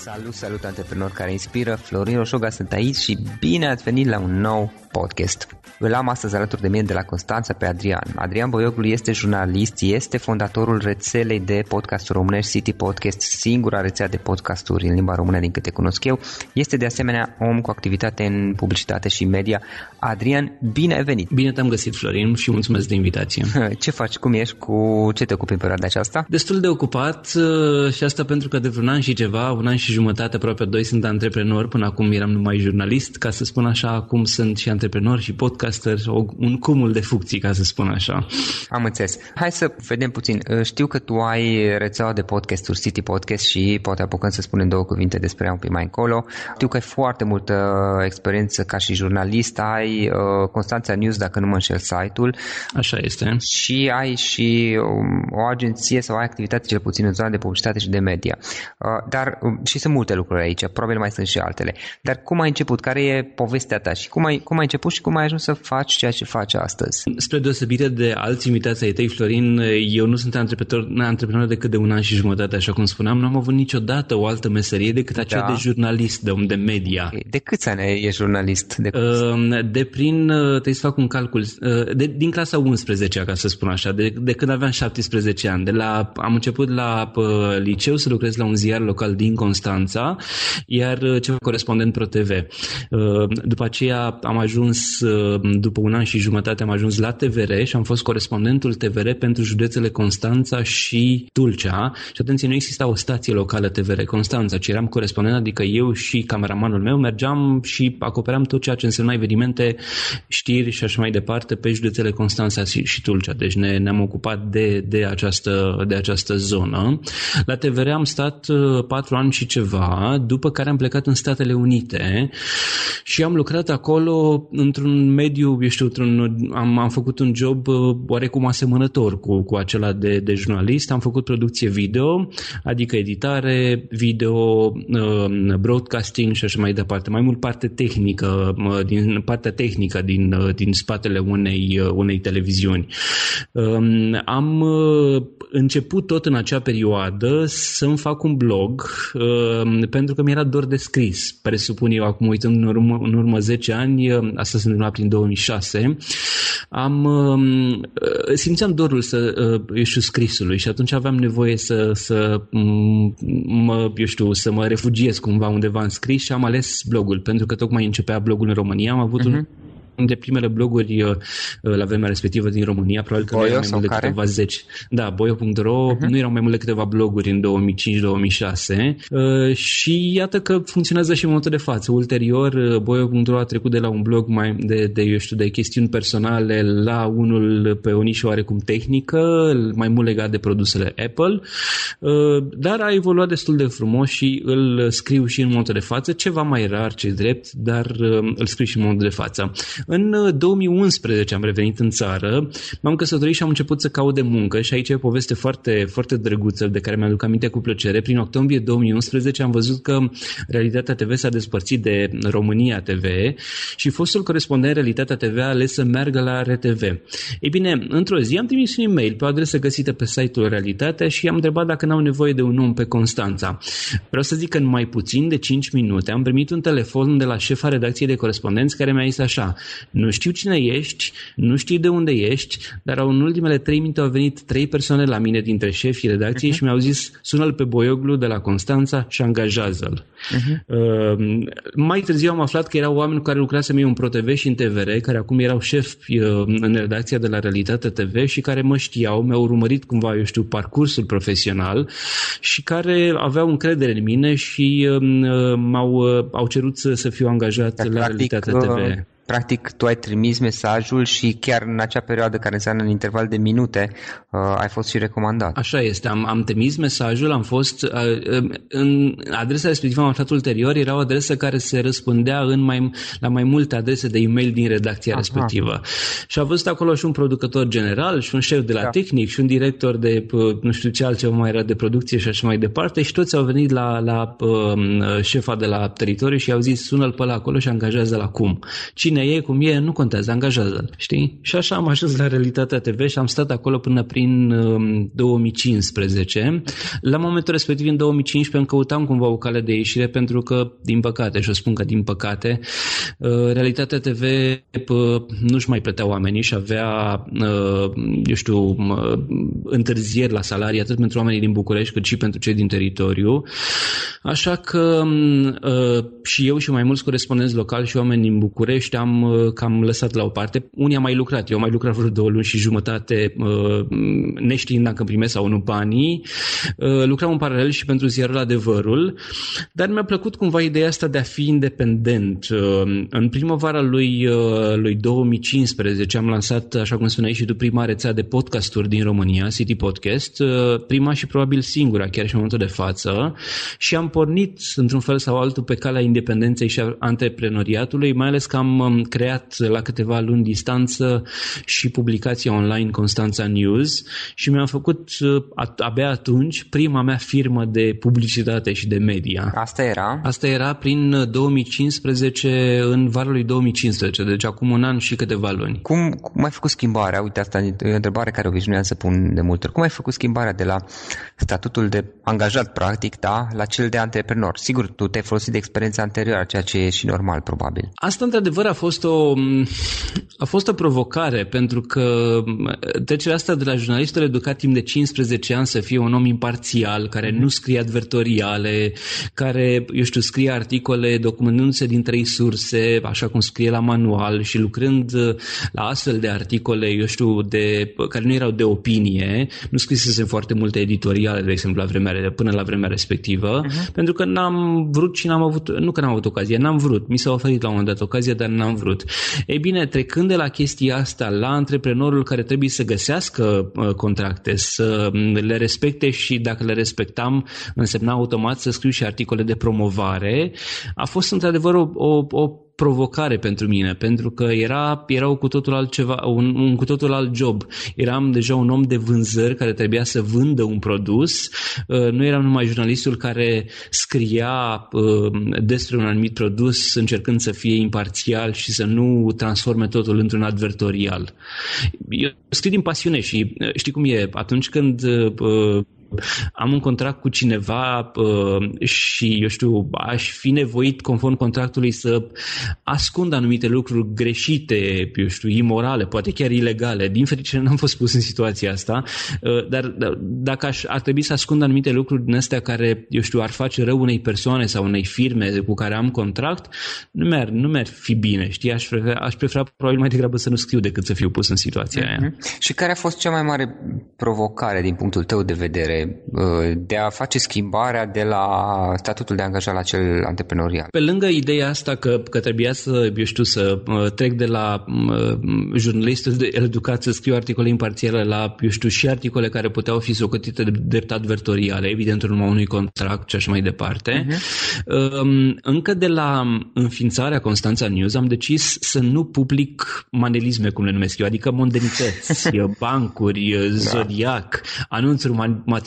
Salut, salut antreprenori care inspiră, Florin Roșoga sunt aici și bine ați venit la un nou podcast. Îl am astăzi alături de mine de la Constanța pe Adrian. Adrian Boioglu este jurnalist, este fondatorul rețelei de podcasturi românești City Podcast, singura rețea de podcasturi în limba română din câte cunosc eu. Este de asemenea om cu activitate în publicitate și media. Adrian, bine ai venit! Bine te-am găsit, Florin, și mulțumesc de invitație. Ce faci? Cum ești? Cu ce te ocupi în perioada aceasta? Destul de ocupat uh, și asta pentru că de vreun an și ceva, un an și jumătate, aproape doi, sunt antreprenor. Până acum eram numai jurnalist, ca să spun așa, acum sunt și antreprenor și podcaster, un cumul de funcții, ca să spun așa. Am înțeles. Hai să vedem puțin. Știu că tu ai rețeaua de podcasturi, City Podcast și poate apucăm să spunem două cuvinte despre ea un pic mai încolo. Știu că ai foarte multă experiență ca și jurnalist, ai uh, Constanța News, dacă nu mă înșel site-ul. Așa este. Și ai și um, o agenție sau ai activitate cel puțin în zona de publicitate și de media. Uh, dar um, și sunt multe lucruri aici, probabil mai sunt și altele. Dar cum ai început? Care e povestea ta și cum ai, cum ai început și cum ai ajuns să faci ceea ce faci astăzi? Spre deosebire de alți invitații ai tăi, Florin, eu nu sunt antreprenor, antreprenor decât de un an și jumătate, așa cum spuneam. Nu am avut niciodată o altă meserie decât aceea da. de jurnalist, de, de media. De câți ani e jurnalist? De, uh, de prin, uh, trebuie să fac un calcul, uh, de, din clasa 11, ca să spun așa, de, de când aveam 17 ani. De la, am început la liceu să lucrez la un ziar local din Constanța, iar ceva corespondent Pro TV. După aceea am ajuns, după un an și jumătate, am ajuns la TVR și am fost corespondentul TVR pentru județele Constanța și Tulcea. Și atenție, nu exista o stație locală TVR Constanța, ci eram corespondent, adică eu și cameramanul meu mergeam și acoperam tot ceea ce însemna evenimente, știri și așa mai departe pe județele Constanța și Tulcea. Deci ne, ne-am ocupat de, de, această, de această zonă. La TVR am stat uh, patru ani și ceva, după care am plecat în Statele Unite și am lucrat acolo într-un mediu, eu știu, într-un, am, am făcut un job uh, oarecum asemănător cu, cu acela de, de jurnalist. Am făcut producție video, adică editare, video, uh, broadcasting și așa mai departe. Mai mult parte tehnică, din partea tehnică din, din spatele unei, unei televiziuni. Um, am început tot în acea perioadă să-mi fac un blog um, pentru că mi-era dor de scris. Presupun eu acum uitând în urmă, în urmă 10 ani, asta se întâmpla prin 2006, am um, simțeam dorul să, uh, eu știu, scrisului și atunci aveam nevoie să, să mă, eu știu, să mă refugiez cumva undeva în scris și am ales blogul, pentru că tocmai începea blogul în România. Am avut uh-huh. un mhm dintre primele bloguri uh, la vremea respectivă din România, probabil că Boio, nu erau mai mult de care? câteva zeci. Da, boio.ro, uh-huh. nu erau mai mult de câteva bloguri în 2005-2006 uh, și iată că funcționează și în momentul de față. Ulterior, uh, boio.ro a trecut de la un blog mai de, de, eu știu, de chestiuni personale la unul pe o nișă oarecum tehnică, mai mult legat de produsele Apple, dar a evoluat destul de frumos și îl scriu și în momentul de față, ceva mai rar, ce drept, dar îl scriu și în momentul de față. În 2011 uh, am revenit în țară, m-am căsătorit și am început să caut de muncă și aici e o poveste foarte, foarte drăguță de care mi-aduc aminte cu plăcere. Prin octombrie 2011 am văzut că Realitatea TV s-a despărțit de România TV și fostul corespondent Realitatea TV a ales să meargă la RTV. Ei bine, într-o zi am trimis un e-mail pe o adresă găsită pe site-ul Realitatea și am întrebat dacă n-au nevoie de un om pe Constanța. Vreau să zic că în mai puțin de 5 minute am primit un telefon de la șefa redacției de corespondenți care mi-a zis așa nu știu cine ești, nu știu de unde ești, dar în ultimele trei minute au venit trei persoane la mine dintre șefii redacției uh-huh. și mi-au zis sună-l pe Boioglu de la Constanța și angajează-l. Uh-huh. Uh, mai târziu am aflat că erau oameni cu care lucrasem eu în ProTV și în TVR, care acum erau șefi uh, în redacția de la Realitate TV și care mă știau, mi-au urmărit cumva, eu știu, parcursul profesional și care aveau încredere în mine și um, uh, m-au uh, au cerut să, să fiu angajat Dar, la Realitate TV. Uh practic tu ai trimis mesajul și chiar în acea perioadă care înseamnă în interval de minute uh, ai fost și recomandat. Așa este, am, am trimis mesajul, am fost uh, uh, în adresa respectivă am aflat ulterior, era o adresă care se răspândea în mai, la mai multe adrese de e-mail din redacția Aha. respectivă. Și a văzut acolo și un producător general și un șef de la da. tehnic și un director de uh, nu știu ce altceva mai era de producție și așa mai departe și toți au venit la, la uh, șefa de la teritoriu și au zis sună-l pe la acolo și angajează la cum. Cine cine e, cum e, nu contează, angajează-l, știi? Și așa am ajuns la Realitatea TV și am stat acolo până prin 2015. Um, la momentul respectiv, în 2015, îmi căutam cumva o cale de ieșire pentru că, din păcate, și o spun că din păcate, uh, Realitatea TV nu-și mai plătea oamenii și avea, uh, eu știu, întârzieri la salarii, atât pentru oamenii din București, cât și pentru cei din teritoriu. Așa că um, uh, și eu și mai mulți corespondenți locali și oameni din București am am uh, cam lăsat la o parte. Unii am mai lucrat, eu am mai lucrat vreo două luni și jumătate, uh, neștiind dacă primesc sau nu banii. Uh, lucram în paralel și pentru ziarul Adevărul, dar mi-a plăcut cumva ideea asta de a fi independent. În primăvara lui, lui 2015 am lansat, așa cum spuneai și tu, prima rețea de podcasturi din România, City Podcast, prima și probabil singura, chiar și în momentul de față, și am pornit într-un fel sau altul pe calea independenței și a antreprenoriatului, mai ales că am am creat la câteva luni distanță și publicația online Constanța News și mi-am făcut uh, abia atunci prima mea firmă de publicitate și de media. Asta era? Asta era prin 2015, în varul lui 2015, deci acum un an și câteva luni. Cum, cum ai făcut schimbarea? Uite, asta e o întrebare care obișnuiam să pun de multe ori. Cum ai făcut schimbarea de la statutul de angajat, practic, da, la cel de antreprenor? Sigur, tu te-ai folosit de experiența anterioară, ceea ce e și normal, probabil. Asta, într-adevăr, a fost o, a fost o provocare, pentru că trecerea asta de la jurnalistul educat timp de 15 ani să fie un om imparțial, care nu scrie advertoriale, care, eu știu, scrie articole documentându-se din trei surse, așa cum scrie la manual și lucrând la astfel de articole, eu știu, de, care nu erau de opinie, nu scrisese foarte multe editoriale, de exemplu, la vremea, până la vremea respectivă, uh-huh. pentru că n-am vrut și n-am avut, nu că n-am avut ocazie, n-am vrut, mi s-a oferit la un moment dat ocazia, dar n-am vrut. Ei bine, trecând de la chestia asta la antreprenorul care trebuie să găsească uh, contracte, să mm, le respecte și dacă le respectam, însemna automat să scriu și articole de promovare, a fost într-adevăr o, o, o provocare pentru mine, pentru că era, era cu totul altceva, un, un cu totul alt job. Eram deja un om de vânzări care trebuia să vândă un produs, uh, nu eram numai jurnalistul care scria uh, despre un anumit produs încercând să fie imparțial și să nu transforme totul într-un advertorial. Eu scriu din pasiune și uh, știi cum e, atunci când am un contract cu cineva uh, și, eu știu, aș fi nevoit, conform contractului, să ascund anumite lucruri greșite, eu știu, imorale, poate chiar ilegale. Din fericire n-am fost pus în situația asta, uh, dar dacă aș, ar trebui să ascund anumite lucruri din astea care, eu știu, ar face rău unei persoane sau unei firme cu care am contract, nu mi-ar, nu mi-ar fi bine, știi? Aș prefera, aș prefera probabil mai degrabă să nu scriu decât să fiu pus în situația mm-hmm. aia. Și care a fost cea mai mare provocare din punctul tău de vedere Uh, de a face schimbarea de la statutul de angajat la cel antreprenorial. Pe lângă ideea asta că, că trebuia să, eu știu, să uh, trec de la uh, jurnalistul de educat să scriu articole imparțiale la, eu știu, și articole care puteau fi socotite de drept advertoriale, evident în urma unui contract și așa mai departe. Uh-huh. Încă de la înființarea Constanța News am decis să nu public manelisme, cum le numesc eu, adică mondenități, bancuri, da. zodiac, anunțuri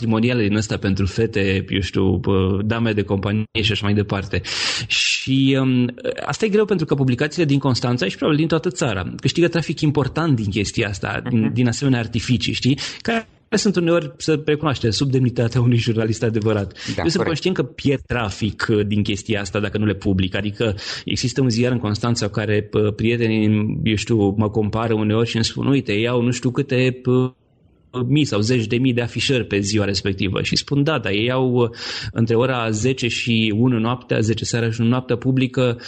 matrimoniale din ăsta pentru fete, eu știu, dame de companie și așa mai departe. Și um, asta e greu pentru că publicațiile din Constanța și probabil din toată țara câștigă trafic important din chestia asta, uh-huh. din, mhm. din asemenea artificii, știi? Care sunt uneori, să recunoaște, sub demnitatea unui jurnalist adevărat. Da, Eu sunt conștient că pierd trafic uh, din chestia asta dacă nu le public. Adică există un ziar în Constanța care prietenii, eu știu, mă compară uneori și îmi spun, uite, iau nu știu câte mii sau zeci de mii de afișări pe ziua respectivă și spun da, dar ei au uh, între ora 10 și 1 noaptea, 10 seara și 1 noaptea publică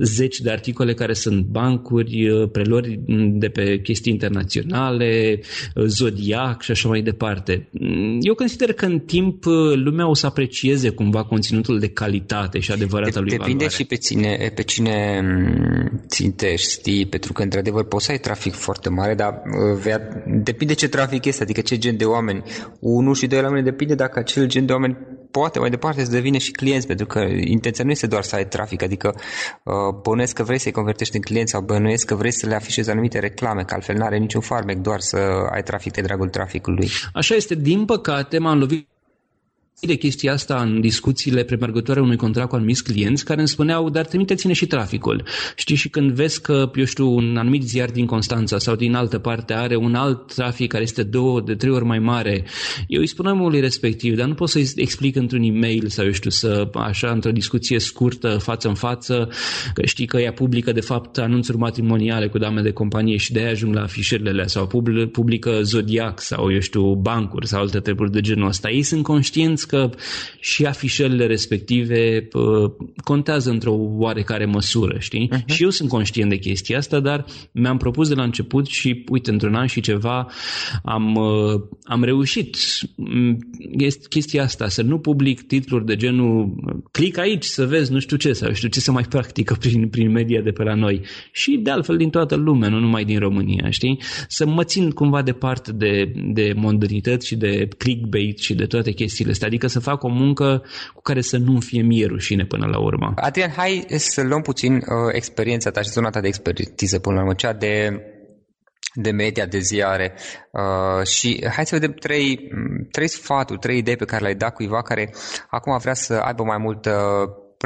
zeci de articole care sunt bancuri, uh, prelori de pe chestii internaționale, uh, zodiac și așa mai departe. Mm, eu consider că în timp lumea o să aprecieze cumva conținutul de calitate și adevărată lui Depinde valoare. și pe cine, pe cine mm, țintești, știi, pentru că într-adevăr poți să ai trafic foarte mare, dar vea, depinde ce trafic este, adică ce gen de oameni. Unul și doi la mine depinde dacă acel gen de oameni poate mai departe să devină și clienți, pentru că intenția nu este doar să ai trafic, adică uh, bănuiesc că vrei să-i convertești în clienți sau bănuiesc că vrei să le afișezi anumite reclame, că altfel nu are niciun farmec doar să ai trafic de dragul traficului. Așa este, din păcate m-am lovit de chestia asta în discuțiile premergătoare unui contract cu anumiți clienți care îmi spuneau, dar trimiteți-ne și traficul. Știi, și când vezi că, eu știu, un anumit ziar din Constanța sau din altă parte are un alt trafic care este două, de trei ori mai mare, eu îi spuneam omului respectiv, dar nu pot să-i explic într-un e-mail sau, eu știu, să, așa, într-o discuție scurtă, față în față, că știi că ea publică, de fapt, anunțuri matrimoniale cu dame de companie și de-aia ajung la afișările sau publică Zodiac sau, eu știu, bancuri sau alte treburi de genul ăsta. Ei sunt conștienți că și afișările respective contează într-o oarecare măsură, știi? Uh-huh. Și eu sunt conștient de chestia asta, dar mi-am propus de la început și, uite, într-un an și ceva am, uh, am reușit este chestia asta, să nu public titluri de genul click aici să vezi nu știu ce sau știu ce se mai practică prin, prin media de pe la noi și de altfel din toată lumea, nu numai din România, știi? Să mă țin cumva departe de, de modernități și de clickbait și de toate chestiile astea adică să fac o muncă cu care să nu fie mie rușine până la urmă. Adrian, hai să luăm puțin uh, experiența ta și zona ta de expertiză până la urmă, cea de de media, de ziare uh, și hai să vedem trei, trei sfaturi, trei idei pe care le-ai dat cuiva care acum vrea să aibă mai multă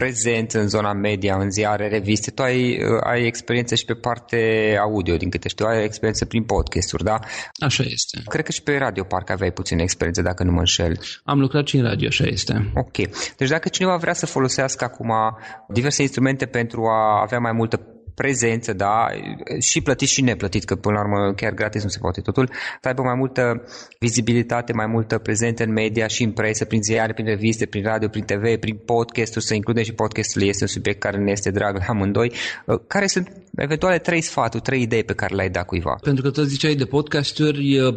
prezent în zona media, în ziare, reviste. Tu ai, uh, ai experiență și pe parte audio, din câte știu, ai experiență prin podcasturi, da? Așa este. Cred că și pe radio parcă aveai puțină experiență, dacă nu mă înșel. Am lucrat și în radio, așa este. Ok. Deci dacă cineva vrea să folosească acum diverse instrumente pentru a avea mai multă prezență, da, și plătit și neplătit, că până la urmă chiar gratis nu se poate totul, să aibă mai multă vizibilitate, mai multă prezență în media și în presă, prin ziare, prin reviste, prin radio, prin TV, prin podcasturi, să includem și podcasturile, este un subiect care ne este drag amândoi. Uh, care sunt eventuale trei sfaturi, trei idei pe care le-ai dat cuiva? Pentru că tot ziceai de podcasturi, uh,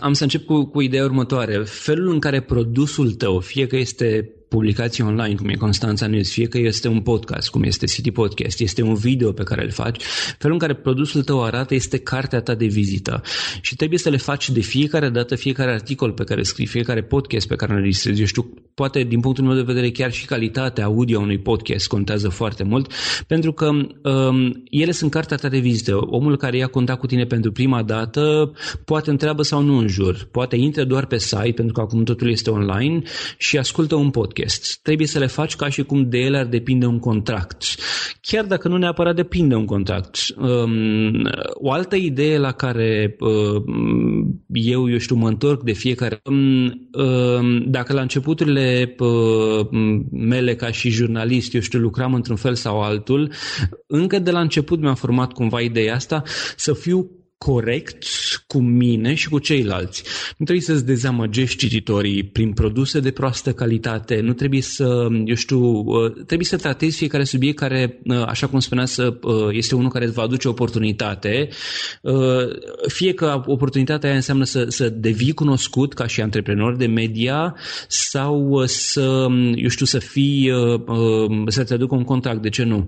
am să încep cu, cu ideea următoare. Felul în care produsul tău, fie că este publicații online, cum e Constanța News, fie că este un podcast, cum este City Podcast, este un video pe care îl faci, felul în care produsul tău arată este cartea ta de vizită și trebuie să le faci de fiecare dată, fiecare articol pe care scrii, fiecare podcast pe care îl registrezi. Eu știu, poate din punctul meu de vedere chiar și calitatea audio unui podcast contează foarte mult, pentru că um, ele sunt cartea ta de vizită. Omul care ia contact cu tine pentru prima dată poate întreabă sau nu în jur, poate intre doar pe site, pentru că acum totul este online și ascultă un podcast podcast. Trebuie să le faci ca și cum de ele ar depinde un contract. Chiar dacă nu neapărat depinde un contract. Um, o altă idee la care um, eu, eu știu, mă întorc de fiecare... Um, dacă la începuturile mele ca și jurnalist, eu știu, lucram într-un fel sau altul, încă de la început mi-am format cumva ideea asta să fiu corect cu mine și cu ceilalți. Nu trebuie să-ți dezamăgești cititorii prin produse de proastă calitate, nu trebuie să, eu știu, uh, trebuie să tratezi fiecare subiect care, uh, așa cum spunea, să, uh, este unul care îți va aduce oportunitate, fie că oportunitatea aia înseamnă să, să devii cunoscut ca și antreprenor de media sau să, eu știu, să fii, să te aducă un contract, de ce nu?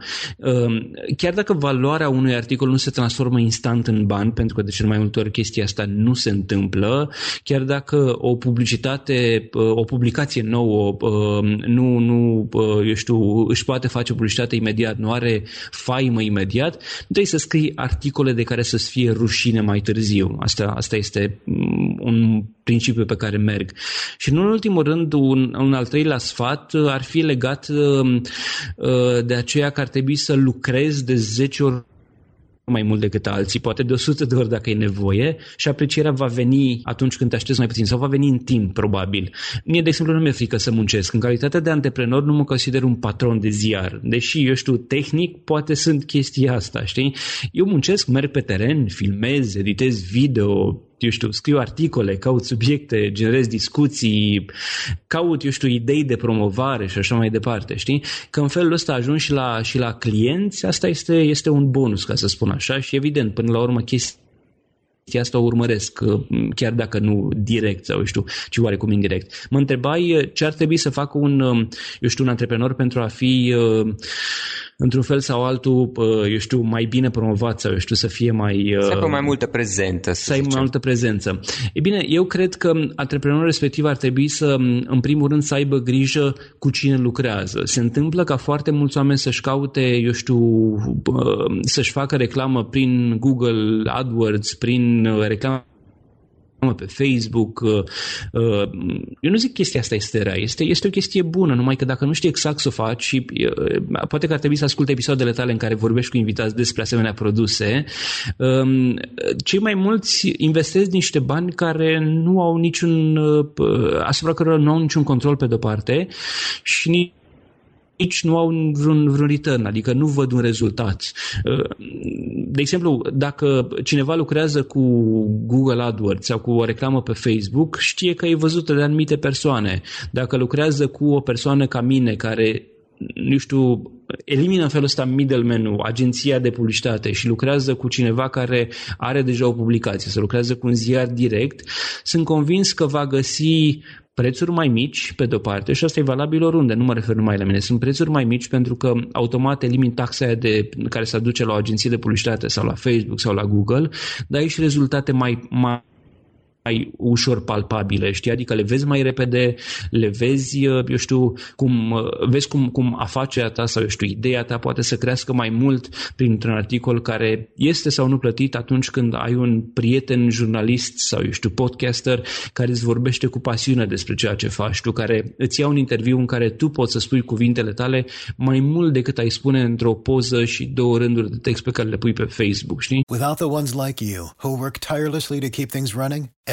Chiar dacă valoarea unui articol nu se transformă instant în bani, pentru că de cel mai multe ori chestia asta nu se întâmplă, chiar dacă o publicitate, o publicație nouă nu, nu eu știu, își poate face publicitate imediat, nu are faimă imediat, nu trebuie să scrii articole de care să-ți fie rușine mai târziu. Asta, asta este mm, un principiu pe care merg. Și în ultimul rând, un, un al treilea sfat ar fi legat de aceea că ar trebui să lucrezi de 10 ori mai mult decât alții, poate de 100 de ori dacă e nevoie și aprecierea va veni atunci când te aștepți mai puțin sau va veni în timp, probabil. Mie, de exemplu, nu mi-e frică să muncesc. În calitate de antreprenor nu mă consider un patron de ziar, deși, eu știu, tehnic poate sunt chestia asta, știi? Eu muncesc, merg pe teren, filmez, editez video, eu știu, scriu articole, caut subiecte, generez discuții, caut, eu știu, idei de promovare și așa mai departe, știi? Că în felul ăsta ajung și la, și la clienți, asta este, este un bonus, ca să spun așa, și evident, până la urmă, chestia asta o urmăresc, chiar dacă nu direct sau, eu știu, ci oarecum indirect. Mă întrebai ce ar trebui să facă un, eu știu, un antreprenor pentru a fi într-un fel sau altul, eu știu, mai bine promovat sau, eu știu, să fie mai... Să aibă mai multă prezență. Să, să ai mai multă prezență. E bine, eu cred că antreprenorul respectiv ar trebui să, în primul rând, să aibă grijă cu cine lucrează. Se întâmplă ca foarte mulți oameni să-și caute, eu știu, să-și facă reclamă prin Google AdWords, prin reclamă pe Facebook. Uh, uh, eu nu zic chestia asta este rea, este, este o chestie bună, numai că dacă nu știi exact să o faci și uh, poate că ar trebui să asculte episoadele tale în care vorbești cu invitați despre asemenea produse, um, cei mai mulți investesc niște bani care nu au niciun, asupra cărora nu au niciun control pe de-o parte și nici nici nu au vreun, vreun return, adică nu văd un rezultat. Uh, de exemplu, dacă cineva lucrează cu Google AdWords sau cu o reclamă pe Facebook, știe că e văzută de anumite persoane. Dacă lucrează cu o persoană ca mine care nu știu, elimină în felul ăsta middleman-ul, agenția de publicitate și lucrează cu cineva care are deja o publicație, să lucrează cu un ziar direct, sunt convins că va găsi prețuri mai mici, pe de-o parte, și asta e valabil oriunde, nu mă refer numai la mine, sunt prețuri mai mici pentru că automat elimin taxa aia de, care se aduce la o agenție de publicitate sau la Facebook sau la Google, dar ai și rezultate mai, mai mai ușor palpabile, știi? Adică le vezi mai repede, le vezi, uh, eu știu, cum, uh, vezi cum, cum afacerea ta sau, eu știu, ideea ta poate să crească mai mult printr-un articol care este sau nu plătit atunci când ai un prieten jurnalist sau, eu știu, podcaster care îți vorbește cu pasiune despre ceea ce faci tu, care îți ia un interviu în care tu poți să spui cuvintele tale mai mult decât ai spune într-o poză și două rânduri de text pe care le pui pe Facebook, știi? Without the ones like you, who work tirelessly to keep things running,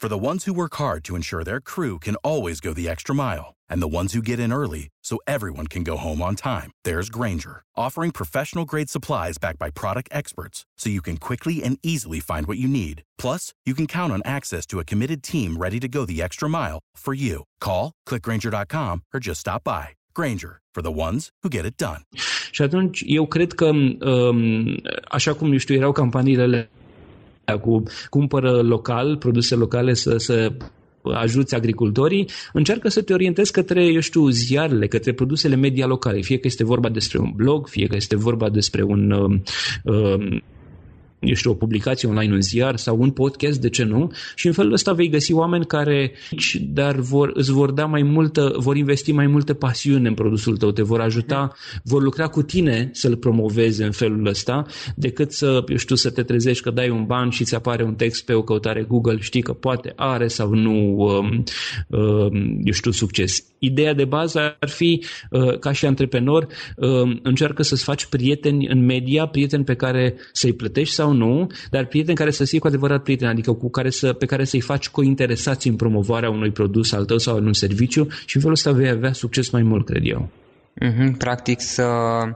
For the ones who work hard to ensure their crew can always go the extra mile, and the ones who get in early so everyone can go home on time, there's Granger, offering professional grade supplies backed by product experts so you can quickly and easily find what you need. Plus, you can count on access to a committed team ready to go the extra mile for you. Call, clickgranger.com, or just stop by. Granger, for the ones who get it done. Și atunci eu cred că, um, așa cum, eu știu, erau campaniile alea cu cumpără local, produse locale să, să ajuți agricultorii, încearcă să te orientezi către, eu știu, ziarele, către produsele media locale, fie că este vorba despre un blog, fie că este vorba despre un um, um, eu știu, o publicație online, un ziar sau un podcast, de ce nu? Și în felul ăsta vei găsi oameni care, dar vor, îți vor da mai multă, vor investi mai multă pasiune în produsul tău, te vor ajuta, vor lucra cu tine să-l promoveze în felul ăsta, decât să, eu știu, să te trezești că dai un ban și ți apare un text pe o căutare Google, știi că poate are sau nu, um, um, eu știu, succes. Ideea de bază ar fi, uh, ca și antreprenor, uh, încearcă să-ți faci prieteni în media, prieteni pe care să-i plătești sau nu, dar prieteni care să fie cu adevărat prieteni, adică cu care să, pe care să-i faci cointeresați în promovarea unui produs al tău sau în un serviciu și în felul ăsta vei avea succes mai mult, cred eu. Mm-hmm, practic să Uh,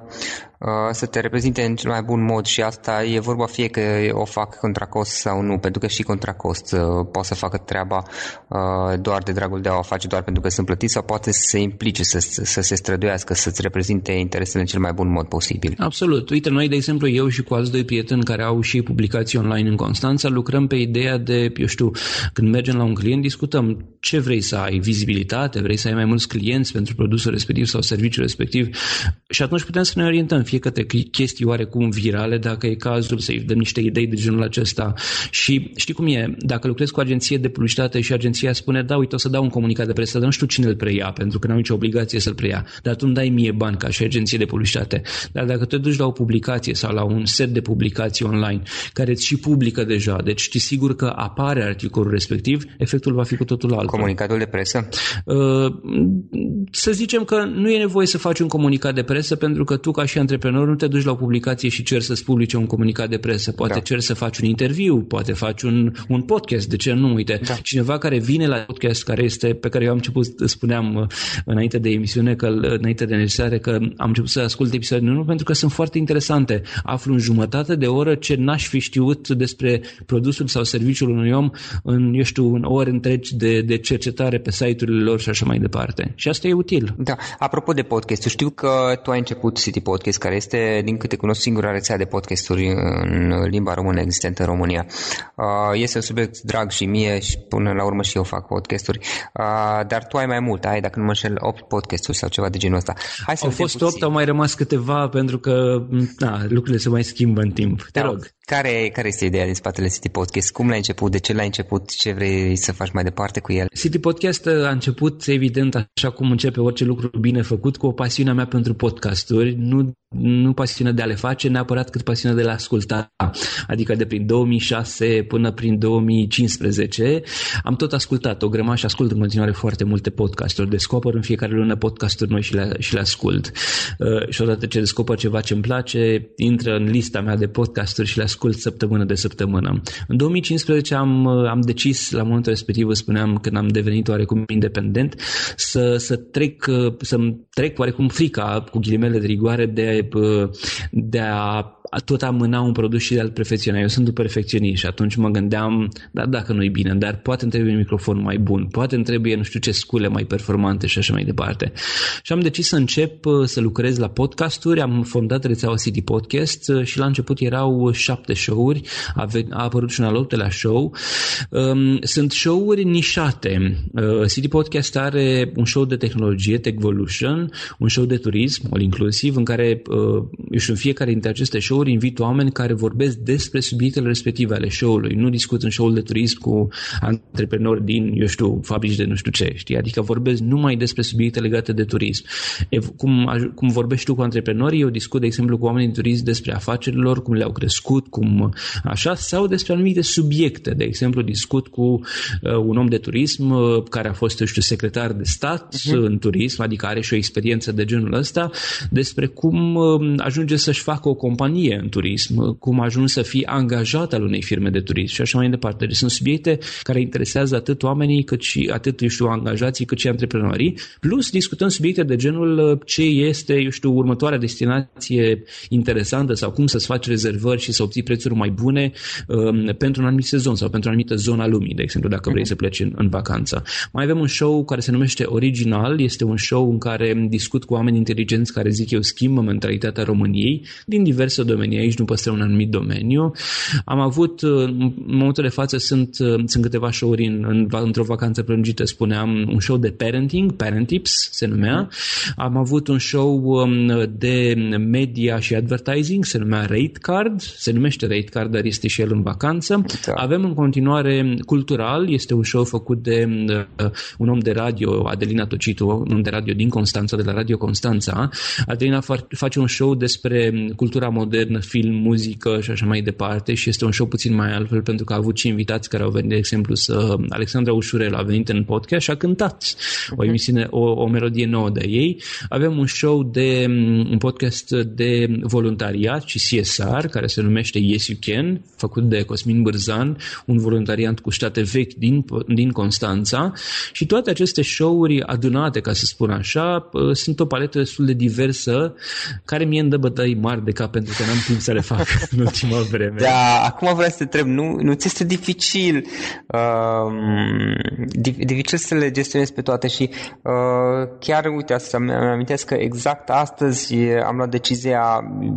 să te reprezinte în cel mai bun mod și asta e vorba fie că o fac contra cost sau nu, pentru că și contra cost uh, poate să facă treaba uh, doar de dragul de a o face doar pentru că sunt plătiți sau poate să se implice, să, să se străduiască, să-ți reprezinte interesele în cel mai bun mod posibil. Absolut. Uite, noi, de exemplu, eu și cu alți doi prieteni care au și publicații online în Constanța, lucrăm pe ideea de, eu știu, când mergem la un client, discutăm ce vrei să ai, vizibilitate, vrei să ai mai mulți clienți pentru produsul respectiv sau serviciul respectiv și atunci putem să ne orientăm fie către chestii oarecum virale, dacă e cazul să-i dăm niște idei de genul acesta. Și știi cum e, dacă lucrezi cu agenție de publicitate și agenția spune, da, uite, o să dau un comunicat de presă, dar nu știu cine îl preia, pentru că n-am nicio obligație să-l preia, dar tu îmi dai mie bani ca și agenție de publicitate. Dar dacă te duci la o publicație sau la un set de publicații online care îți și publică deja, deci știi sigur că apare articolul respectiv, efectul va fi cu totul altul. Comunicatul de presă? Uh, să zicem că nu e nevoie să faci un comunicat de presă pentru că tu ca și antreprenor antreprenor nu te duci la o publicație și cer să-ți publice un comunicat de presă. Poate da. cer să faci un interviu, poate faci un, un podcast, de ce nu? Uite, da. cineva care vine la podcast, care este, pe care eu am început, spuneam uh, înainte de emisiune, că, înainte de necesare, că am început să ascult episoadele, nu pentru că sunt foarte interesante. Aflu în jumătate de oră ce n-aș fi știut despre produsul sau serviciul unui om în, eu știu, în ore întregi de, de cercetare pe site-urile lor și așa mai departe. Și asta e util. Da. Apropo de podcast, știu că tu ai început City Podcast, care este, din câte cunosc, singura rețea de podcasturi în limba română existentă în România. Uh, este un subiect drag și mie și până la urmă și eu fac podcasturi, uh, dar tu ai mai mult, ai, dacă nu mă înșel, 8 podcasturi sau ceva de genul ăsta. Hai să au fost 8, au mai rămas câteva pentru că na, lucrurile se mai schimbă în timp. Te da. rog. Care, care este ideea din spatele City Podcast? Cum l-ai început? De ce l-ai început? Ce vrei să faci mai departe cu el? City Podcast a început, evident, așa cum începe orice lucru bine făcut, cu o pasiune mea pentru podcasturi. Nu nu pasiunea de a le face neapărat cât pasiunea de a le asculta. Adică de prin 2006 până prin 2015 am tot ascultat o grămadă și ascult în continuare foarte multe podcasturi. Descoper în fiecare lună podcasturi noi și le, și le ascult. Uh, și odată ce descoper ceva ce îmi place, intră în lista mea de podcasturi și le ascult săptămână de săptămână. În 2015 am, uh, am decis, la momentul respectiv, spuneam, când am devenit oarecum independent, să, să trec, uh, să trec oarecum frica, cu ghilimele de rigoare, de de a tot amâna un produs și de-al perfecționa. Eu sunt un perfecționist și atunci mă gândeam, da, dacă nu-i bine, dar poate îmi trebuie un microfon mai bun, poate îmi trebuie nu știu ce scule mai performante și așa mai departe. Și am decis să încep uh, să lucrez la podcasturi, am fondat rețeaua City Podcast uh, și la început erau șapte show-uri, a, a apărut și un al optelea show. Um, sunt show-uri nișate. Uh, City Podcast are un show de tehnologie, Techvolution, un show de turism, all inclusiv, în care, eu știu, în fiecare dintre aceste show-uri invit oameni care vorbesc despre subiectele respective ale show-ului. Nu discut în show-ul de turism cu antreprenori din, eu știu, fabrici de nu știu ce, știi? Adică vorbesc numai despre subiecte legate de turism. E, cum, cum vorbești tu cu antreprenorii, eu discut, de exemplu, cu oamenii din turism despre afacerilor, cum le-au crescut, cum așa, sau despre anumite subiecte. De exemplu, discut cu uh, un om de turism uh, care a fost, eu știu, secretar de stat uh-huh. în turism, adică are și o experiență de genul ăsta, despre cum uh, ajunge să-și facă o companie în turism, cum a ajuns să fie angajat al unei firme de turism și așa mai departe. Deci sunt subiecte care interesează atât oamenii cât și atât, eu știu, angajații cât și antreprenorii. Plus discutăm subiecte de genul uh, ce este, eu știu, următoarea destinație interesantă sau cum să-ți faci rezervări și să obții prețuri mai bune um, pentru un anumit sezon sau pentru o anumită zonă a lumii, de exemplu, dacă vrei să pleci în, în vacanță. Mai avem un show care se numește Original, este un show în care discut cu oameni inteligenți care zic eu schimbă mentalitatea României din diverse domenii. Aici nu păstrăm un anumit domeniu. Am avut, în momentul de față sunt, sunt câteva show-uri în, în, într-o vacanță prelungită, spuneam, un show de parenting, Parentips se numea. Am avut un show um, de media și advertising, se numea Rate Card, se numește Rate Card, dar este și el în vacanță. Da. Avem în continuare Cultural, este un show făcut de uh, un om de radio, Adelina Tocitu, un om de radio din Constanța, de la Radio Constanța. Adelina face un show despre cultura modernă, film, muzică și așa mai departe și este un show puțin mai altfel pentru că a avut și invitați care au venit, de exemplu, să Alexandra Ușurel a venit în podcast și a cântat o mhm. emisiune, o, o melodie nouă de ei. Avem un show de un podcast de voluntariat și CSR care se numește Yes You Can, făcut de Cosmin Bârzan, un voluntariat cu state vechi din, din Constanța și toate aceste show-uri adunate, ca să spun așa, sunt o paletă destul de diversă care mie îmi dă bătăi mari de cap pentru că n-am timp să le fac în ultima vreme. Da, acum vreau să te întreb, nu, nu ți este dificil uh, dificil să le gestionezi pe toate și uh, chiar, uite, să-mi amintesc că exact astăzi am luat decizia,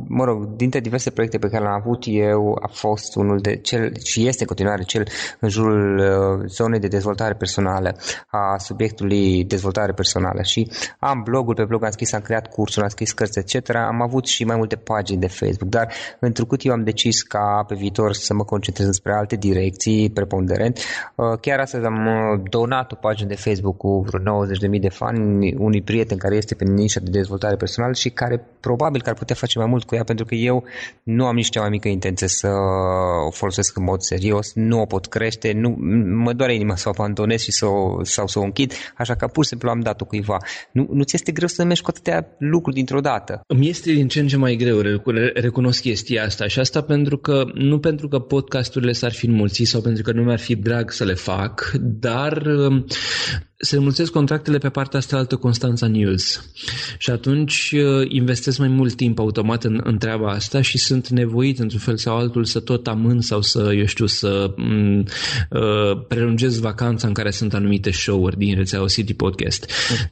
mă rog, dintre diverse proiecte pe care le-am avut eu, a fost unul de cel, și este în continuare cel în jurul uh, zonei de dezvoltare personală, a subiectului dezvoltare personală și am blogul, pe blog am scris, am creat cursuri, am scris cărți, etc. Am avut și mai multe pagini de Facebook, dar întrucât eu am decis ca pe viitor să mă concentrez spre alte direcții preponderent, uh, chiar astăzi am uh, donat o pagină de Facebook cu vreo 90.000 de fani unui prieten care este pe nișa de dezvoltare personală și care probabil că ar putea face mai mult cu ea pentru că eu nu am nici cea mai mică intenție să o folosesc în mod serios, nu o pot crește, nu, mă doare inima să o abandonez și să o, sau să o închid, așa că pur și simplu am dat-o cuiva. Nu, nu ți este greu să mergi cu atâtea lucruri dintr-o dată? Îmi este din ce în ce mai greu, recunosc chestia asta și asta pentru că, nu pentru că podcasturile s-ar fi înmulțit sau pentru că nu mi-ar fi drag să le fac, dar um, se înmulțesc contractele pe partea asta altă Constanța News. Și atunci uh, investesc mai mult timp automat în, în treaba asta și sunt nevoit într-un fel sau altul să tot amân sau să, eu știu, să m- mm, uh, prelungesc vacanța în care sunt anumite show-uri din rețeaua City Podcast.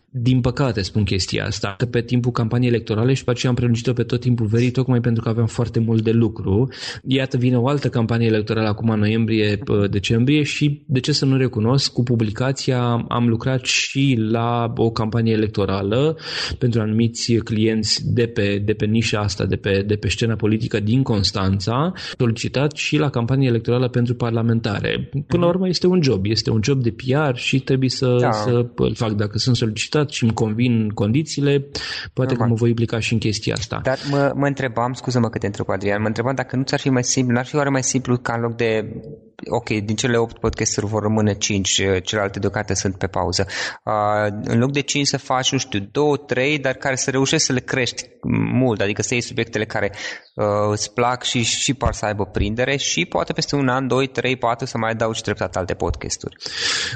Din păcate spun chestia asta, că pe timpul campaniei electorale și pe aceea am prelungit-o pe tot timpul verii, tocmai pentru că aveam foarte mult de lucru. Iată, vine o altă campanie electorală acum în noiembrie-decembrie și, de ce să nu recunosc, cu publicația am lucrat și la o campanie electorală pentru anumiți clienți de pe, de pe nișa asta, de pe, de pe scena politică din Constanța, solicitat și la campanie electorală pentru parlamentare. Până la urmă este un job, este un job de PR și trebuie să, da. să îl fac dacă sunt solicitat și îmi convin condițiile, poate Normal. că mă voi implica și în chestia asta. Dar mă, mă întrebam, scuză-mă că te întreb, Adrian, mă întrebam dacă nu ți-ar fi mai simplu, n-ar fi oare mai simplu ca în loc de ok, din cele 8 podcasturi vor rămâne 5, celelalte deocamdată sunt pe pauză. Uh, în loc de 5 să faci, nu știu, 2, 3, dar care să reușești să le crești mult, adică să iei subiectele care uh, îți plac și, și par să aibă prindere și poate peste un an, 2, 3, 4 să mai adaugi treptat alte podcasturi.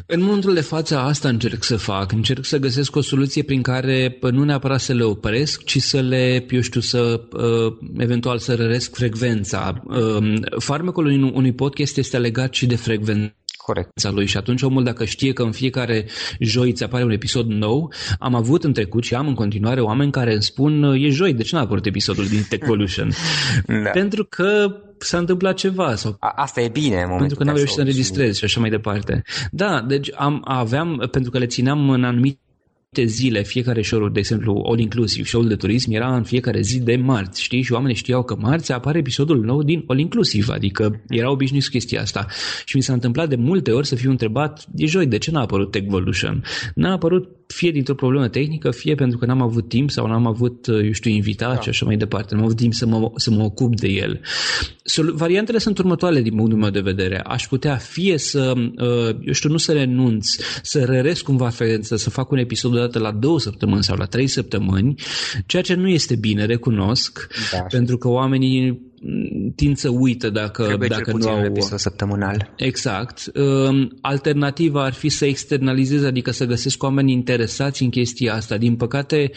În momentul de față asta încerc să fac. Încerc să găsesc o soluție prin care nu neapărat să le opresc, ci să le, eu știu, să uh, eventual să răresc frecvența. Uh, farmecul unui podcast este legat și de frecvența Corect. lui și atunci omul dacă știe că în fiecare joi îți apare un episod nou, am avut în trecut și am în continuare oameni care îmi spun e joi, de ce n-a apărut episodul din Techvolution? da. Pentru că s-a întâmplat ceva. Sau A, asta e bine în Pentru că n-am reușit să înregistrez și așa mai departe. Da, deci am, aveam, pentru că le țineam în anumite zile, fiecare show de exemplu, all inclusive, show de turism, era în fiecare zi de marți, știi? Și oamenii știau că marți apare episodul nou din all inclusive, adică era obișnuit cu chestia asta. Și mi s-a întâmplat de multe ori să fiu întrebat, e joi, de ce n-a apărut Techvolution? N-a apărut fie dintr-o problemă tehnică, fie pentru că n-am avut timp sau n-am avut, eu știu, invitat da. și așa mai departe. N-am avut timp să mă, să mă ocup de el. Variantele sunt următoarele din punctul meu de vedere. Aș putea fie să, eu știu, nu să renunț, să răresc cumva frecvența, să fac un episod odată la două săptămâni sau la trei săptămâni, ceea ce nu este bine, recunosc, da, pentru că oamenii tind să uită dacă, Trebuie dacă nu au... episod săptămânal. Exact. Alternativa ar fi să externalizez, adică să găsesc oameni interesați în chestia asta. Din păcate,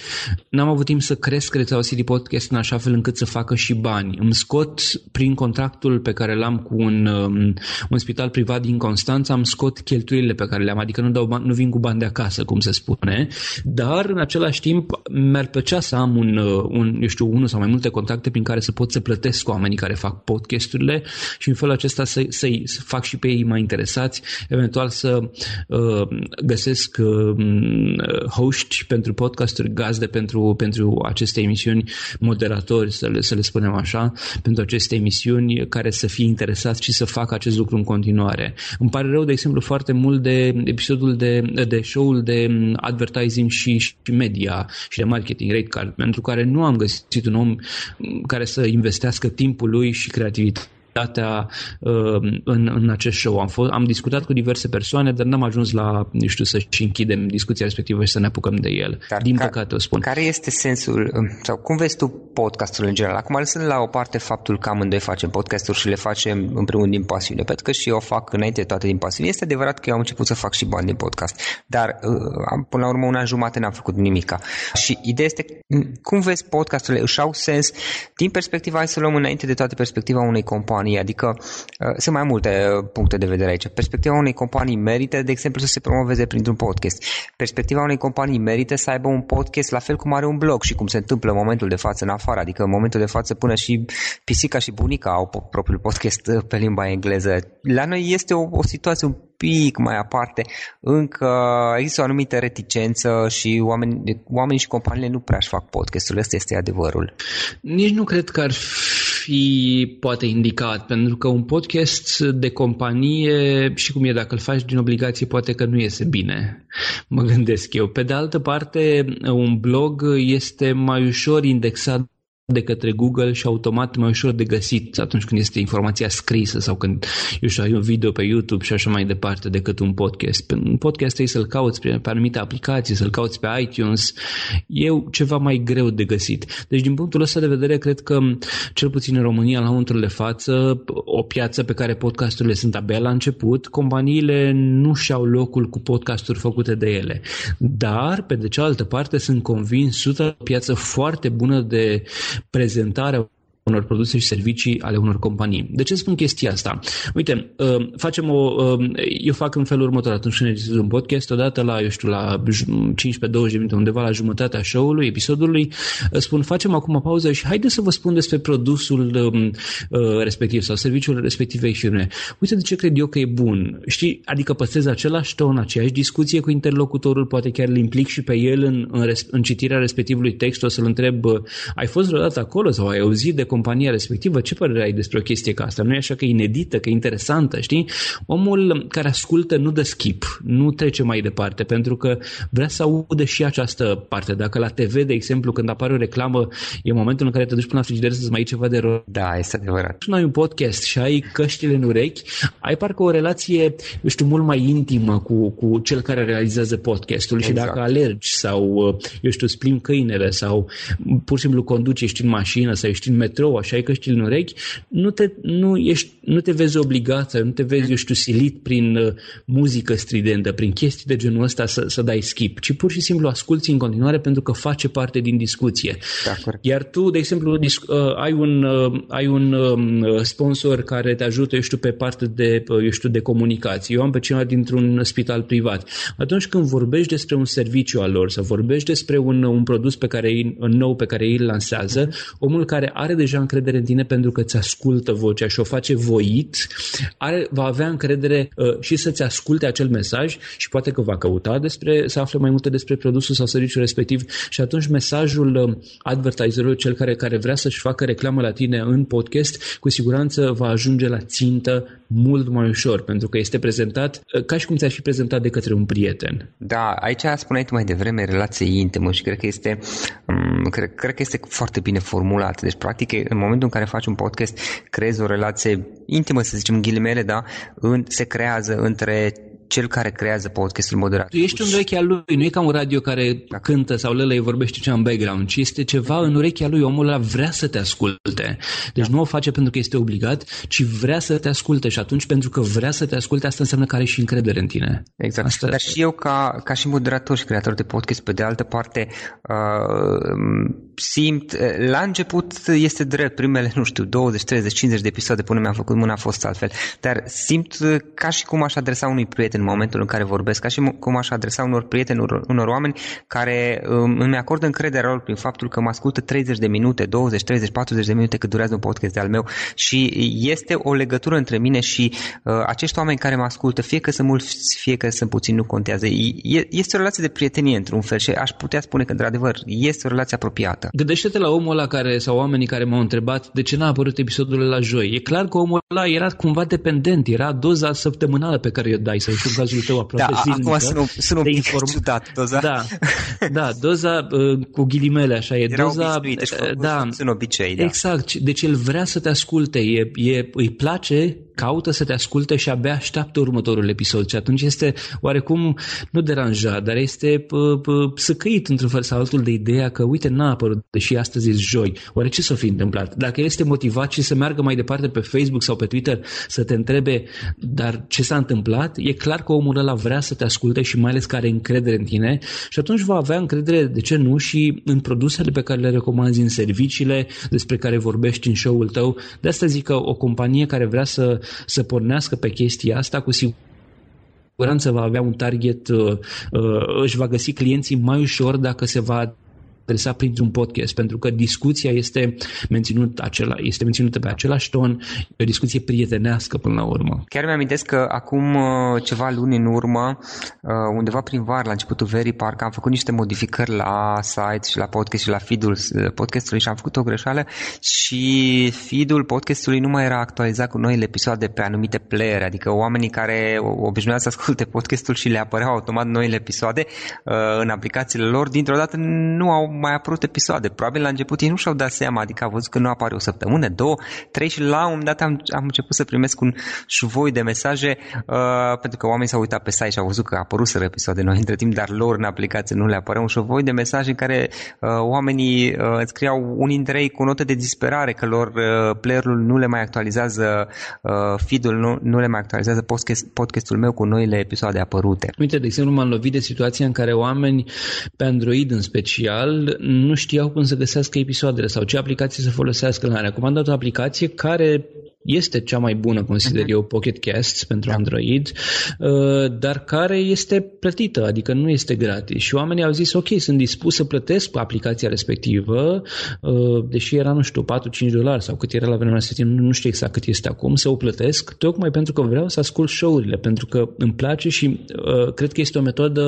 n-am avut timp să cresc rețeaua City Podcast în așa fel încât să facă și bani. Îmi scot prin contractul pe care l-am cu un, um, un spital privat din Constanța, îmi scot cheltuielile pe care le-am, adică nu, dau bani, nu vin cu bani de acasă, cum se spune, dar în același timp mi-ar plăcea să am un, uh, un, eu știu, unul sau mai multe contacte prin care să pot să plătesc oamenii care fac podcasturile și în felul acesta să, să-i să fac și pe ei mai interesați, eventual să uh, găsesc uh, hoști pentru podcasturi, gazde pentru, pentru aceste emisiuni, moderatori, să le, să le spunem așa, pentru aceste emisiuni care să fie interesați și să facă acest lucru în continuare. Îmi pare rău, de exemplu, foarte mult de episodul de, de show-ul de advertising și, și media și de marketing, rate card, pentru care nu am găsit un om care să investească timp timpul lui și creativitatea uh, în, în acest show. Am, fost, am discutat cu diverse persoane, dar n-am ajuns la, nu știu, să-și închidem discuția respectivă și să ne apucăm de el. Dar Din ca, păcate o spun. Care este sensul, um, sau cum vezi tu podcastul în general? Acum lăsând la o parte faptul că amândoi facem podcasturi și le facem în primul din pasiune, pentru că și eu fac înainte toate din pasiune. Este adevărat că eu am început să fac și bani din podcast, dar uh, până la urmă un an jumate n-am făcut nimica. Și ideea este, cum vezi podcasturile? Își au sens din perspectiva, hai să luăm înainte de toate perspectiva unei companii companie, adică uh, sunt mai multe uh, puncte de vedere aici. Perspectiva unei companii merită, de exemplu, să se promoveze printr-un podcast. Perspectiva unei companii merită să aibă un podcast la fel cum are un blog și cum se întâmplă în momentul de față în afară, adică în momentul de față până și pisica și bunica au propriul podcast uh, pe limba engleză. La noi este o, o situație un pic mai aparte, încă există o anumită reticență și oameni, oamenii și companiile nu prea își fac podcastul. Ăsta este adevărul. Nici nu cred că ar fi poate indicat, pentru că un podcast de companie și cum e dacă îl faci din obligație, poate că nu iese bine, mă gândesc eu. Pe de altă parte, un blog este mai ușor indexat de către Google și automat mai ușor de găsit atunci când este informația scrisă sau când, eu știu, ai un video pe YouTube și așa mai departe decât un podcast. Un podcast trebuie să-l cauți pe, pe anumite aplicații, să-l cauți pe iTunes. E ceva mai greu de găsit. Deci din punctul ăsta de vedere cred că cel puțin în România la momentul de față, o piață pe care podcasturile sunt abia la început, companiile nu și-au locul cu podcasturi făcute de ele. Dar, pe de cealaltă parte, sunt convins 100 piață foarte bună de apresentara unor produse și servicii ale unor companii. De ce spun chestia asta? Uite, uh, facem o, uh, eu fac în felul următor atunci când registrez un podcast, odată la, eu știu, la 15-20 de minute, undeva la jumătatea show-ului, episodului, uh, spun, facem acum o pauză și haide să vă spun despre produsul um, respectiv sau serviciul respectiv și Uite de ce cred eu că e bun. Știi, adică păstrez același ton, aceeași discuție cu interlocutorul, poate chiar îl implic și pe el în, în, în citirea respectivului text, o să-l întreb, ai fost vreodată acolo sau ai auzit de compania respectivă, ce părere ai despre o chestie ca asta? Nu e așa că e inedită, că e interesantă, știi? Omul care ascultă nu dă skip, nu trece mai departe, pentru că vrea să audă și această parte. Dacă la TV, de exemplu, când apare o reclamă, e momentul în care te duci până la frigider să-ți mai iei ceva de rău. Da, este adevărat. Și ai un podcast și ai căștile în urechi, ai parcă o relație, eu știu, mult mai intimă cu, cu cel care realizează podcastul exact. și dacă alergi sau, eu știu, splim câinele sau pur și simplu conduci, ești în mașină sau ești în metrou, așa ai căștile în urechi, nu te, nu, ești, nu te vezi obligat, nu te vezi, eu știu, silit prin uh, muzică stridentă, prin chestii de genul ăsta să, să dai skip, ci pur și simplu asculți în continuare pentru că face parte din discuție. Da, Iar tu, de exemplu, uh, ai un, uh, ai un uh, sponsor care te ajută, eu știu, pe parte de, uh, eu știu, de comunicație. Eu am pe cineva dintr-un spital privat. Atunci când vorbești despre un serviciu al lor, să vorbești despre un, un produs pe care, nou pe care îl lansează, omul care are deja încredere în tine pentru că îți ascultă vocea și o face voit, are, va avea încredere uh, și să-ți asculte acel mesaj și poate că va căuta despre, să afle mai multe despre produsul sau serviciul respectiv și atunci mesajul uh, advertiserului, cel care, care vrea să-și facă reclamă la tine în podcast, cu siguranță va ajunge la țintă mult mai ușor, pentru că este prezentat uh, ca și cum ți-ar fi prezentat de către un prieten. Da, aici spuneai tu mai devreme relație intimă și cred că este, um, cred, cred că este foarte bine formulat. Deci, practic, în momentul în care faci un podcast, creezi o relație intimă, să zicem, ghilimele, da, în, se creează între cel care creează podcastul moderat. Tu ești în urechea lui, nu e ca un radio care da. cântă sau lălăi vorbește ceva în background, ci este ceva în urechea lui, omul ăla vrea să te asculte. Deci da. nu o face pentru că este obligat, ci vrea să te asculte și atunci pentru că vrea să te asculte, asta înseamnă că are și încredere în tine. Exact. Asta... Dar și eu ca, ca și moderator și creator de podcast, pe de altă parte, uh, simt, la început este drept, primele, nu știu, 20, 30, 50 de episoade până mi-am făcut mâna a fost altfel, dar simt ca și cum aș adresa unui prieten în momentul în care vorbesc, ca și cum aș adresa unor prieteni, unor, unor oameni care um, îmi acordă încrederea lor prin faptul că mă ascultă 30 de minute, 20, 30, 40 de minute cât durează un podcast de al meu și este o legătură între mine și uh, acești oameni care mă ascultă, fie că sunt mulți, fie că sunt puțini, nu contează. E, este o relație de prietenie într-un fel și aș putea spune că, într-adevăr, este o relație apropiată. Gândește-te la omul ăla care, sau oamenii care m-au întrebat de ce n-a apărut episodul la joi. E clar că omul ăla era cumva dependent, era doza săptămânală pe care o dai, sau știu cazul tău aproape da, zilnică. acum sună, sună un pic inform... ciudat doza. Da, da doza uh, cu ghilimele așa, e Era doza... Uh, da, sunt obicei, da. Exact, deci el vrea să te asculte, e, e, îi place caută să te asculte și abia așteaptă următorul episod și atunci este oarecum, nu deranjat, dar este săcăit într-un fel sau altul de ideea că uite n-a apărut, deși astăzi e joi, oare ce s-a fi întâmplat? Dacă este motivat și să meargă mai departe pe Facebook sau pe Twitter să te întrebe dar ce s-a întâmplat, e clar că omul ăla vrea să te asculte și mai ales că are încredere în tine și atunci va avea încredere, de ce nu, și în produsele pe care le recomanzi, în serviciile despre care vorbești în show-ul tău. De asta zic că o companie care vrea să să pornească pe chestia asta, cu siguranță va avea un target, uh, uh, își va găsi clienții mai ușor dacă se va adresa printr-un podcast, pentru că discuția este, menținut acela, este menținută pe același ton, e o discuție prietenească până la urmă. Chiar mi-amintesc că acum uh, ceva luni în urmă, uh, undeva prin var, la începutul verii, parcă am făcut niște modificări la site și la podcast și la feed-ul uh, podcastului și am făcut o greșeală și feed-ul podcastului nu mai era actualizat cu noile episoade pe anumite player, adică oamenii care obișnuiau să asculte podcastul și le apăreau automat noile episoade în aplicațiile lor, dintr-o dată nu au mai apărut episoade. Probabil la început ei nu și-au dat seama, adică au văzut că nu apare o săptămână, două, trei și la un moment dat am, am început să primesc un șuvoi de mesaje uh, pentru că oamenii s-au uitat pe site și au văzut că apăruseră episoade noi între timp, dar lor în aplicație nu le apărea un șuvoi de mesaje în care uh, oamenii uh, scriau unii dintre ei cu note de disperare că lor uh, playerul nu le mai actualizează uh, feed-ul, nu, nu le mai actualizează podcast, podcastul meu cu noile episoade apărute. Uite, de exemplu, m-am lovit de situația în care oameni pe Android în special nu știau cum să găsească episoadele sau ce aplicație să folosească. Le-am recomandat o aplicație care este cea mai bună, consider uh-huh. eu, Pocket Casts pentru da. Android, uh, dar care este plătită, adică nu este gratis. Și oamenii au zis, ok, sunt dispus să plătesc aplicația respectivă, uh, deși era, nu știu, 4-5 dolari sau cât era la vremea respectivă, nu știu exact cât este acum, să o plătesc, tocmai pentru că vreau să ascult show-urile, pentru că îmi place și uh, cred că este o metodă,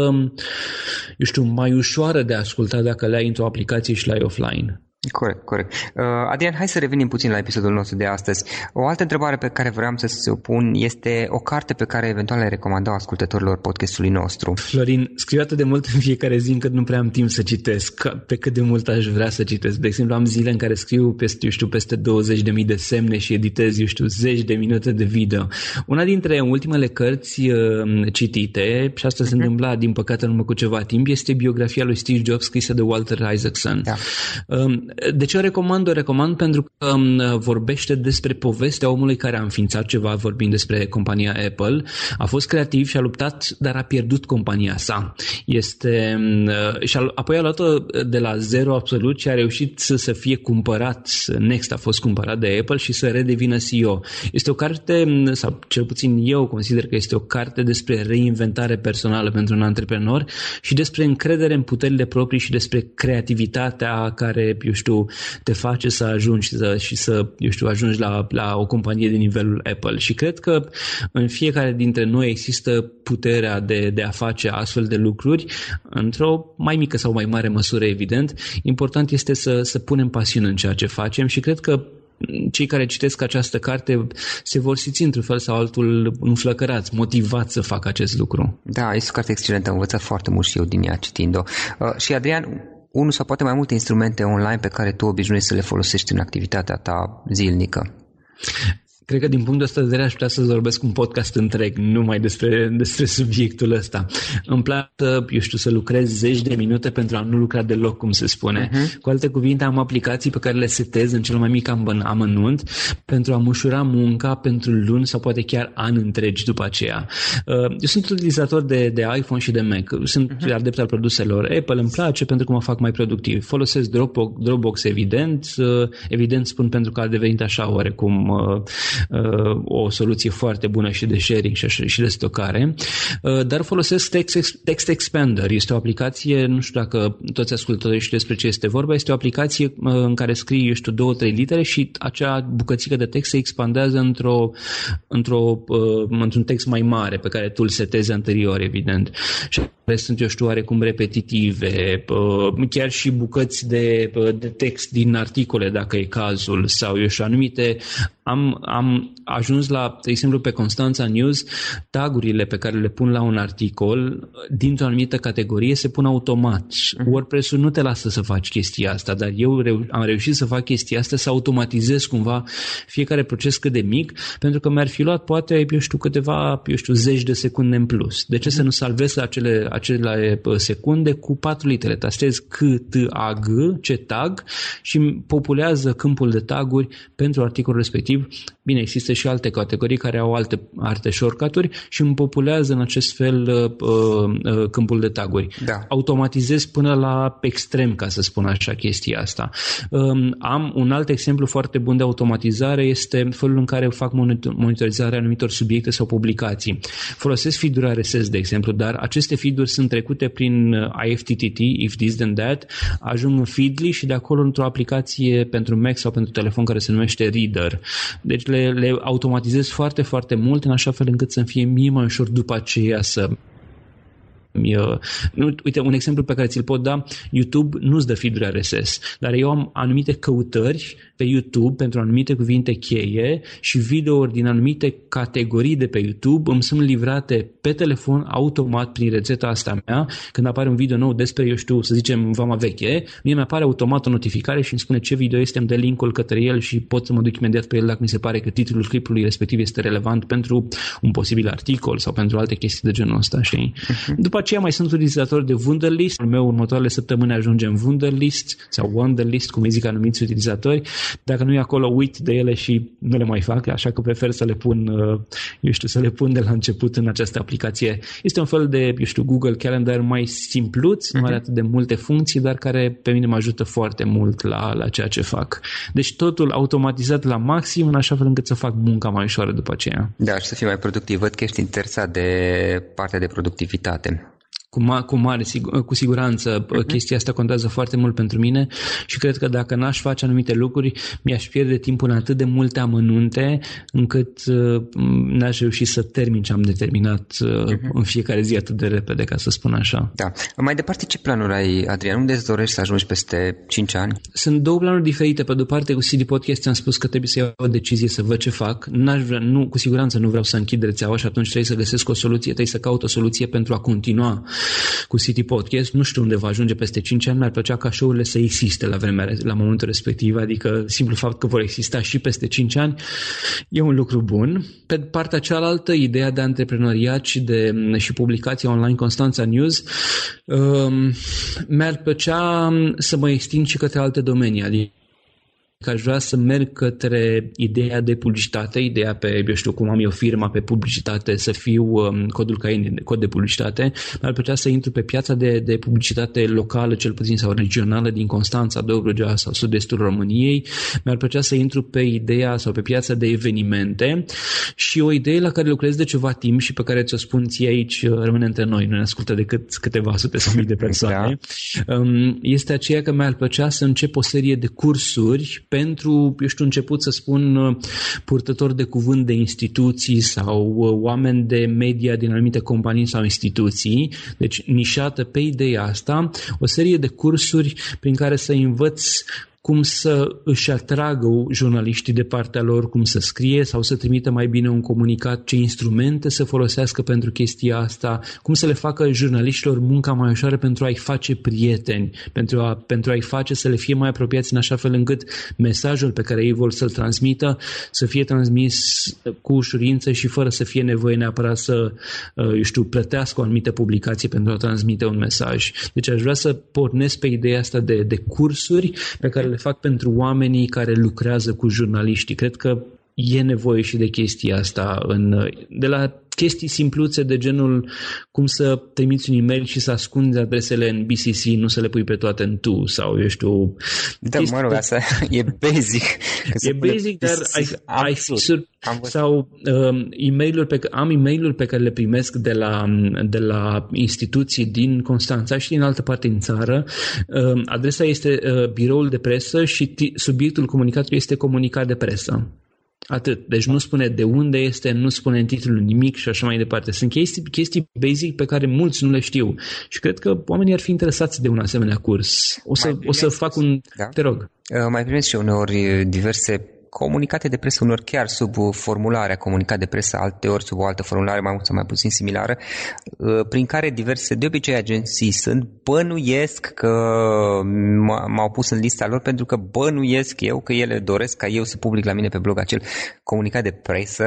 eu știu, mai ușoară de a asculta dacă le ai într-o aplicație și le ai offline. Corect, corect. Uh, Adrian, hai să revenim puțin la episodul nostru de astăzi. O altă întrebare pe care vreau să o pun este o carte pe care eventual le recomandau ascultătorilor podcastului nostru. Florin, scriu atât de mult în fiecare zi încât nu prea am timp să citesc, pe cât de mult aș vrea să citesc. De exemplu, am zile în care scriu peste, eu știu, peste 20.000 de semne și editez, eu știu, zeci de minute de video. Una dintre ultimele cărți uh, citite, și asta uh-huh. se mhm. întâmpla, din păcate, în urmă cu ceva timp, este biografia lui Steve Jobs scrisă de Walter Isaacson. Da. Uh, de ce o recomand? O recomand pentru că um, vorbește despre povestea omului care a înființat ceva, vorbind despre compania Apple. A fost creativ și a luptat, dar a pierdut compania sa. Este, um, și a, apoi a luat-o de la zero absolut și a reușit să, să fie cumpărat. Next a fost cumpărat de Apple și să redevină CEO. Este o carte, um, sau cel puțin eu consider că este o carte despre reinventare personală pentru un antreprenor și despre încredere în puterile proprii și despre creativitatea care, eu știu, te face să ajungi să, și să, eu știu, ajungi la, la o companie de nivelul Apple. Și cred că în fiecare dintre noi există puterea de, de a face astfel de lucruri într-o mai mică sau mai mare măsură, evident. Important este să, să punem pasiune în ceea ce facem și cred că cei care citesc această carte se vor simți într-un fel sau altul înflăcărați, motivați să facă acest lucru. Da, este o carte excelentă, am învățat foarte mult și eu din ea citind-o. Uh, și Adrian, unul sau poate mai multe instrumente online pe care tu obișnuiești să le folosești în activitatea ta zilnică? Cred că din punctul ăsta de vedere aș putea să vorbesc un podcast întreg numai despre, despre subiectul ăsta. Îmi place, eu știu, să lucrez zeci de minute pentru a nu lucra deloc, cum se spune. Uh-huh. Cu alte cuvinte, am aplicații pe care le setez în cel mai mic amănunt pentru a ușura munca pentru luni sau poate chiar ani întregi după aceea. Uh, eu sunt utilizator de, de iPhone și de Mac. Sunt uh-huh. adept al produselor Apple, îmi place pentru că mă fac mai productiv. Folosesc Dropbox, Dropbox evident. Uh, evident spun pentru că a devenit așa oarecum uh, Uh, o soluție foarte bună și de sharing și de stocare, uh, dar folosesc Text, Text Expander. Este o aplicație, nu știu dacă toți ascultătorii știu despre ce este vorba, este o aplicație uh, în care scrii, eu știu, două, trei litere și acea bucățică de text se expandează într-o, într-o, într-un text mai mare pe care tu îl setezi anterior, evident. Și sunt, eu știu, oarecum repetitive, chiar și bucăți de, de text din articole, dacă e cazul, sau, eu știu, anumite am, am ajuns la, de exemplu, pe Constanța News, tagurile pe care le pun la un articol dintr-o anumită categorie se pun automat. Uh-huh. WordPress-ul nu te lasă să faci chestia asta, dar eu reu- am reușit să fac chestia asta, să automatizez cumva fiecare proces cât de mic, pentru că mi-ar fi luat poate, eu știu, câteva, eu știu, zeci de secunde în plus. De ce uh-huh. să nu salvez acele, acele secunde cu patru litere? Tastez C, T, A, G, ce tag și populează câmpul de taguri pentru articolul respectiv respectiv, bine, există și alte categorii care au alte, alte shortcut și îmi populează în acest fel uh, uh, câmpul de taguri. Da. Automatizez până la extrem, ca să spun așa, chestia asta. Um, am un alt exemplu foarte bun de automatizare, este felul în care fac monitorizarea anumitor subiecte sau publicații. Folosesc feed-uri RSS, de exemplu, dar aceste feed-uri sunt trecute prin uh, IFTTT, if this then that, ajung în Feedly și de acolo într-o aplicație pentru Mac sau pentru telefon care se numește Reader. Deci le, le automatizez foarte, foarte mult în așa fel încât să-mi fie mie mai ușor după aceea să eu, nu, uite, un exemplu pe care ți-l pot da, YouTube nu-ți dă feed RSS, dar eu am anumite căutări pe YouTube pentru anumite cuvinte cheie și videouri din anumite categorii de pe YouTube îmi sunt livrate pe telefon automat prin rețeta asta mea. Când apare un video nou despre, eu știu, să zicem, vama veche, mie mi-apare automat o notificare și îmi spune ce video este, îmi dă linkul către el și pot să mă duc imediat pe el dacă mi se pare că titlul clipului respectiv este relevant pentru un posibil articol sau pentru alte chestii de genul ăsta. Și uh-huh. După aceea mai sunt utilizatori de Wunderlist. Al meu următoarele săptămâni ajunge în Wunderlist sau Wunderlist, cum îi zic anumiți utilizatori. Dacă nu e acolo, uit de ele și nu le mai fac, așa că prefer să le pun, uh, eu știu, să le pun de la început în această aplicație. Este un fel de, eu știu, Google Calendar mai simpluț, uh-huh. nu are atât de multe funcții, dar care pe mine mă ajută foarte mult la, la ceea ce fac. Deci totul automatizat la maxim, în așa fel încât să fac munca mai ușoară după aceea. Da, și să fii mai productiv. Văd că ești interesat de partea de productivitate. Cu, ma- cu mare, cu siguranță uh-huh. chestia asta contează foarte mult pentru mine și cred că dacă n-aș face anumite lucruri, mi-aș pierde timpul în atât de multe amănunte încât uh, n-aș reuși să termin ce am determinat uh-huh. în fiecare zi atât de repede, ca să spun așa. Da. Mai departe, ce planuri ai, Adrian? Unde îți dorești să ajungi peste 5 ani? Sunt două planuri diferite. Pe de-o parte, cu CD Podcast am spus că trebuie să iau o decizie să văd ce fac. N-aș vrea, nu, cu siguranță nu vreau să închid rețeaua și atunci trebuie să găsesc o soluție, trebuie să caut o soluție pentru a continua cu City Podcast. Nu știu unde va ajunge peste 5 ani, mi-ar plăcea ca show-urile să existe la, vremea, la momentul respectiv, adică simplu fapt că vor exista și peste 5 ani e un lucru bun. Pe partea cealaltă, ideea de antreprenoriat și de și publicația online Constanța News um, mi-ar plăcea să mă extind și către alte domenii, adică că aș vrea să merg către ideea de publicitate, ideea pe, eu știu, cum am eu firma pe publicitate, să fiu um, codul CAIN, cod de publicitate. Mi-ar plăcea să intru pe piața de, de publicitate locală, cel puțin, sau regională din Constanța, Dobrogea sau sud-estul României. Mi-ar plăcea să intru pe ideea sau pe piața de evenimente și o idee la care lucrez de ceva timp și pe care ți-o spun ție aici, uh, rămâne între noi, nu ne ascultă decât câteva sute sau mii de persoane, da. Um, este aceea că mi-ar plăcea să încep o serie de cursuri pentru, eu știu, început să spun uh, purtători de cuvânt de instituții sau uh, oameni de media din anumite companii sau instituții, deci nișată pe ideea asta, o serie de cursuri prin care să învăț cum să își atragă jurnaliștii de partea lor, cum să scrie sau să trimită mai bine un comunicat, ce instrumente să folosească pentru chestia asta, cum să le facă jurnaliștilor munca mai ușoară pentru a-i face prieteni, pentru, a, pentru a-i face să le fie mai apropiați în așa fel încât mesajul pe care ei vor să-l transmită să fie transmis cu ușurință și fără să fie nevoie neapărat să, uh, eu știu, plătească o anumită publicație pentru a transmite un mesaj. Deci aș vrea să pornesc pe ideea asta de, de cursuri pe care le fac pentru oamenii care lucrează cu jurnaliștii. Cred că e nevoie și de chestia asta în, de la chestii simpluțe de genul cum să trimiți un e-mail și să ascunzi adresele în BCC, nu să le pui pe toate în tu sau eu știu... Da, mă rog, asta e basic. e basic, dar ai, ai fixuri sau um, e mail pe, am e mail pe care le primesc de la, de la instituții din Constanța și din altă parte în țară. Um, adresa este uh, biroul de presă și subiectul comunicatului este comunicat de presă. Atât. Deci nu spune de unde este, nu spune în titlul nimic și așa mai departe. Sunt chestii, chestii basic pe care mulți nu le știu. Și cred că oamenii ar fi interesați de un asemenea curs. O să, o să fac un... Da? Te rog. Uh, mai primesc și uneori diverse comunicate de presă, unor chiar sub formularea comunicat de presă, alteori sub o altă formulare mai mult sau mai puțin similară, uh, prin care diverse, de obicei agenții sunt, bănuiesc că m-au pus în lista lor pentru că bănuiesc eu că ele doresc ca eu să public la mine pe blog acel comunicat de presă,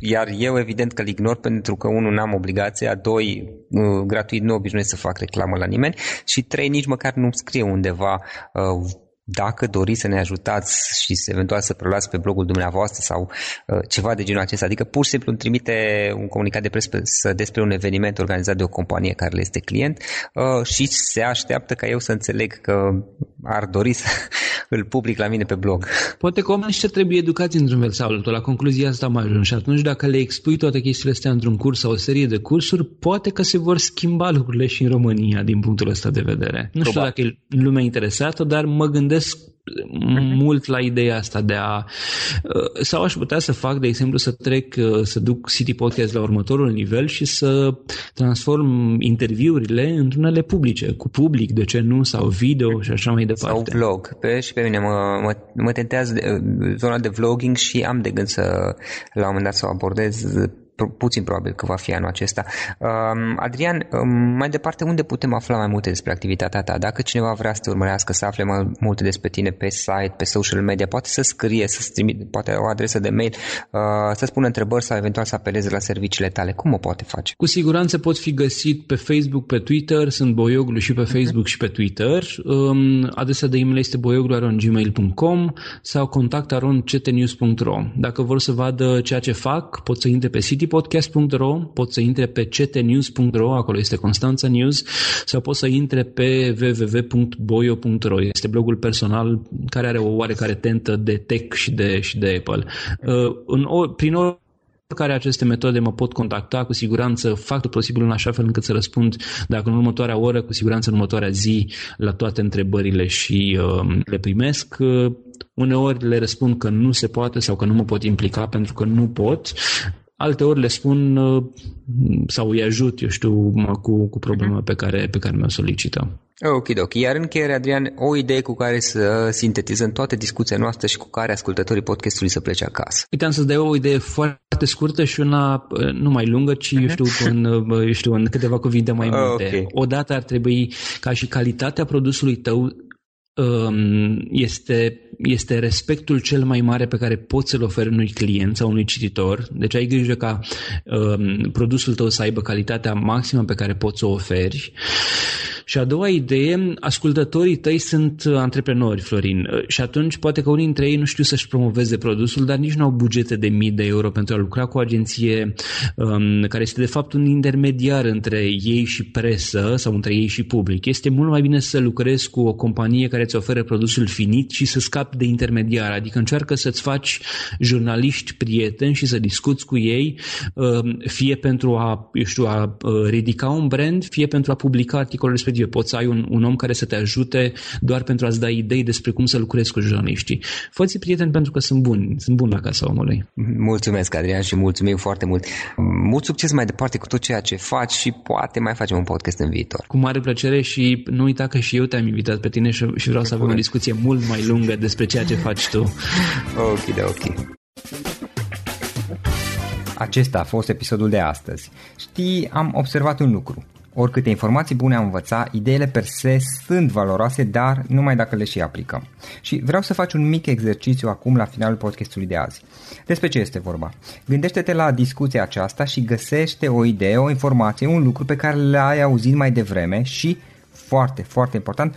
iar eu evident că îl ignor pentru că unul n-am obligația, doi uh, gratuit nu obișnuiesc să fac reclamă la nimeni și trei nici măcar nu scrie undeva uh, dacă doriți să ne ajutați și eventual să preluați pe blogul dumneavoastră sau uh, ceva de genul acesta, adică pur și simplu îmi trimite un comunicat de presă despre un eveniment organizat de o companie care le este client uh, și se așteaptă ca eu să înțeleg că ar dori să îl public la mine pe blog. Poate că oamenii ăștia trebuie educați într-un fel sau altul. La concluzia asta mai ajung și atunci dacă le expui toate chestiile astea într-un curs sau o serie de cursuri, poate că se vor schimba lucrurile și în România din punctul ăsta de vedere. Nu știu dacă e lumea interesată, dar mă gândesc Mhm. Mult la ideea asta de a... Uh, sau aș putea să fac, de exemplu, să trec, uh, să duc City Podcast la următorul nivel și să transform interviurile într-unele publice, cu public, de ce nu, sau video și așa mai departe. Sau vlog. Pe, și pe mine mă, mă, mă tentează de, uh, zona de vlogging și am de gând să la un moment dat să o abordez puțin probabil că va fi anul acesta. Um, Adrian, um, mai departe, unde putem afla mai multe despre activitatea ta? Dacă cineva vrea să te urmărească, să afle mai multe despre tine pe site, pe social media, poate să scrie, să trimite, poate o adresă de mail, uh, să spună întrebări sau eventual să apeleze la serviciile tale. Cum o poate face? Cu siguranță pot fi găsit pe Facebook, pe Twitter, sunt Boioglu și pe Facebook uh-huh. și pe Twitter. Um, adresa de e-mail este boioglu.gmail.com sau contactaronctnews.ro Dacă vor să vadă ceea ce fac, pot să intre pe City citypodcast.ro, pot să intre pe ctnews.ro, acolo este Constanța News, sau pot să intre pe www.boyo.ro. Este blogul personal care are o oarecare tentă de tech și de, și de Apple. Uh, în, prin oricare aceste metode mă pot contacta, cu siguranță fac tot posibil în așa fel încât să răspund, dacă în următoarea oră, cu siguranță în următoarea zi, la toate întrebările și uh, le primesc. Uh, uneori le răspund că nu se poate sau că nu mă pot implica pentru că nu pot. Alte ori le spun uh, sau îi ajut, eu știu, cu, cu problema mhm. pe care, pe care mi-o solicită. Ok, ok. Iar în încheiere, Adrian, o idee cu care să sintetizăm toate discuția noastră și cu care ascultătorii podcastului să plece acasă. Uite, am să-ți dau o idee foarte scurtă și una uh, nu mai lungă, ci, eu știu, în, uh, eu știu, în câteva cuvinte mai multe. Okay. Odată ar trebui ca și calitatea produsului tău um, este, este respectul cel mai mare pe care poți să-l oferi unui client sau unui cititor. Deci ai grijă ca um, produsul tău să aibă calitatea maximă pe care poți să o oferi. Și a doua idee, ascultătorii tăi sunt antreprenori, Florin, și atunci poate că unii dintre ei nu știu să-și promoveze produsul, dar nici nu au bugete de mii de euro pentru a lucra cu o agenție um, care este de fapt un intermediar între ei și presă sau între ei și public. Este mult mai bine să lucrezi cu o companie care îți oferă produsul finit și să scapi de intermediar, adică încearcă să-ți faci jurnaliști prieteni și să discuți cu ei, um, fie pentru a, eu știu, a uh, ridica un brand, fie pentru a publica articolul respectiv respective. Poți să ai un, un om care să te ajute doar pentru a-ți da idei despre cum să lucrezi cu jurnaliștii. Fă-ți prieteni pentru că sunt buni, sunt buni la casa omului. Mulțumesc, Adrian, și mulțumim foarte mult. Mult succes mai departe cu tot ceea ce faci și poate mai facem un podcast în viitor. Cu mare plăcere și nu uita că și eu te-am invitat pe tine și, și vreau să avem o discuție mult mai lungă despre ceea ce faci tu. ok, de ok. Acesta a fost episodul de astăzi. Știi, am observat un lucru. Oricâte informații bune am învăța, ideile per se sunt valoroase, dar numai dacă le și aplicăm. Și vreau să faci un mic exercițiu acum la finalul podcastului de azi. Despre ce este vorba? Gândește-te la discuția aceasta și găsește o idee, o informație, un lucru pe care l-ai auzit mai devreme și, foarte, foarte important,